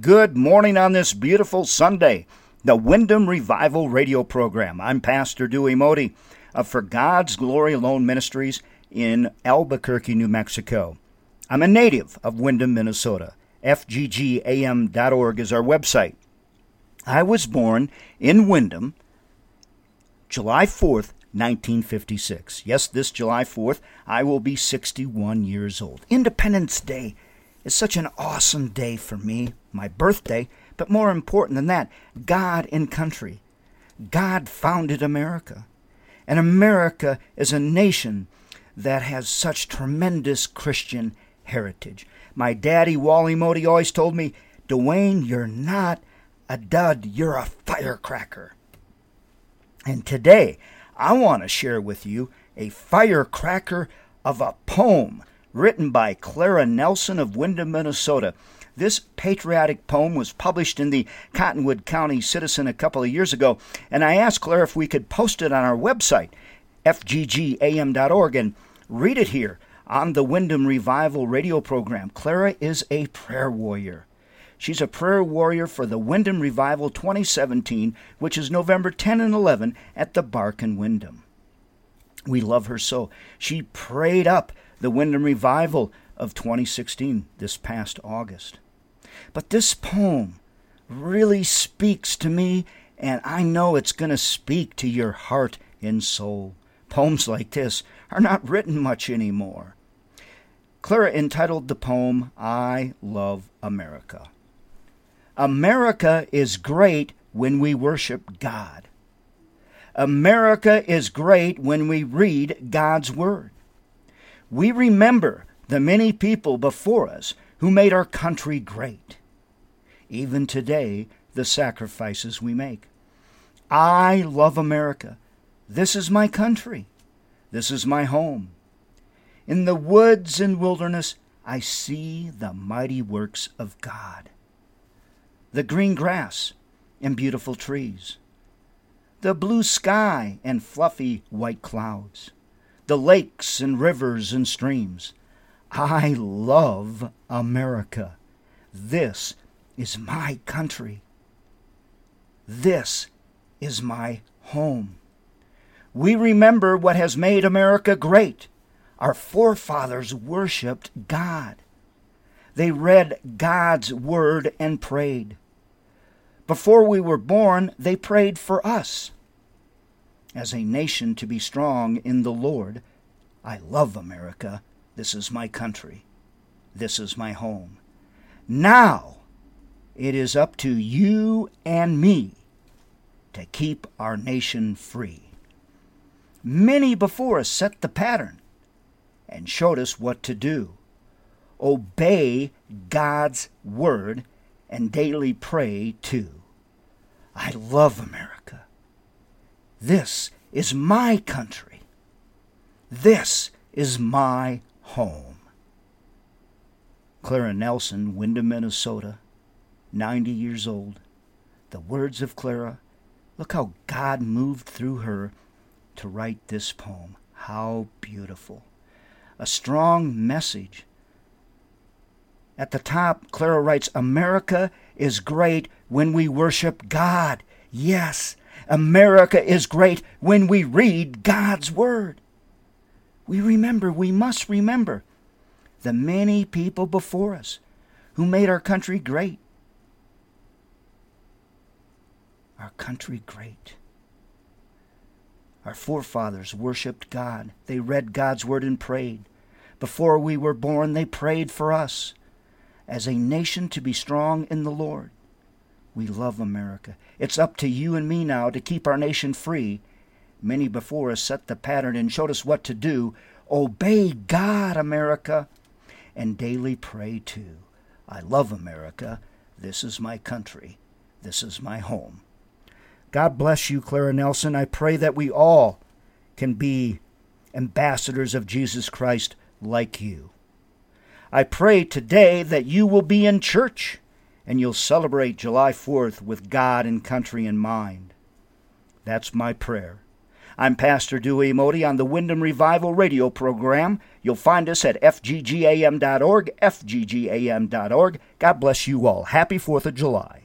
Good morning on this beautiful Sunday, the Windom Revival radio program. I'm Pastor Dewey Modi of uh, For God's Glory Alone Ministries in Albuquerque, New Mexico. I'm a native of Windom, Minnesota. FGGAM.org is our website. I was born in Windom July 4th, 1956. Yes, this July 4th, I will be 61 years old. Independence Day is such an awesome day for me, my birthday, but more important than that, God and country. God founded America. And America is a nation that has such tremendous Christian heritage. My daddy, Wally Modi, always told me, Dwayne, you're not a dud, you're a firecracker. And today, I want to share with you a firecracker of a poem written by Clara Nelson of Windom, Minnesota. This patriotic poem was published in the Cottonwood County Citizen a couple of years ago, and I asked Clara if we could post it on our website, fggam.org, and read it here on the Windom Revival radio program. Clara is a prayer warrior. She's a prayer warrior for the Windom Revival 2017, which is November 10 and 11 at the Bark in Windom. We love her so. She prayed up the Windom Revival of 2016 this past August. But this poem really speaks to me, and I know it's going to speak to your heart and soul. Poems like this are not written much anymore. Clara entitled the poem, I Love America. America is great when we worship God. America is great when we read God's Word we remember the many people before us who made our country great. Even today, the sacrifices we make. I love America. This is my country. This is my home. In the woods and wilderness, I see the mighty works of God. The green grass and beautiful trees. The blue sky and fluffy white clouds the lakes and rivers and streams. I love America. This is my country. This is my home. We remember what has made America great. Our forefathers worshiped God. They read God's Word and prayed. Before we were born, they prayed for us as a nation to be strong in the Lord. I love America. This is my country. This is my home. Now it is up to you and me to keep our nation free. Many before us set the pattern and showed us what to do. Obey God's word and daily pray too. I love America. This is my country. This is my home. Clara Nelson, Windom, Minnesota, 90 years old. The words of Clara, look how God moved through her to write this poem. How beautiful. A strong message. At the top, Clara writes America is great when we worship God. Yes, America is great when we read God's Word. We remember, we must remember the many people before us who made our country great. Our country great. Our forefathers worshiped God. They read God's Word and prayed. Before we were born, they prayed for us as a nation to be strong in the Lord. We love America. It's up to you and me now to keep our nation free. Many before us set the pattern and showed us what to do. Obey God, America, and daily pray too. I love America. This is my country. This is my home. God bless you, Clara Nelson. I pray that we all can be ambassadors of Jesus Christ like you. I pray today that you will be in church and you'll celebrate July 4th with God and country in mind. That's my prayer. I'm Pastor Dewey Modi on the Windom Revival radio program. You'll find us at fggam.org, fggam.org. God bless you all. Happy 4th of July.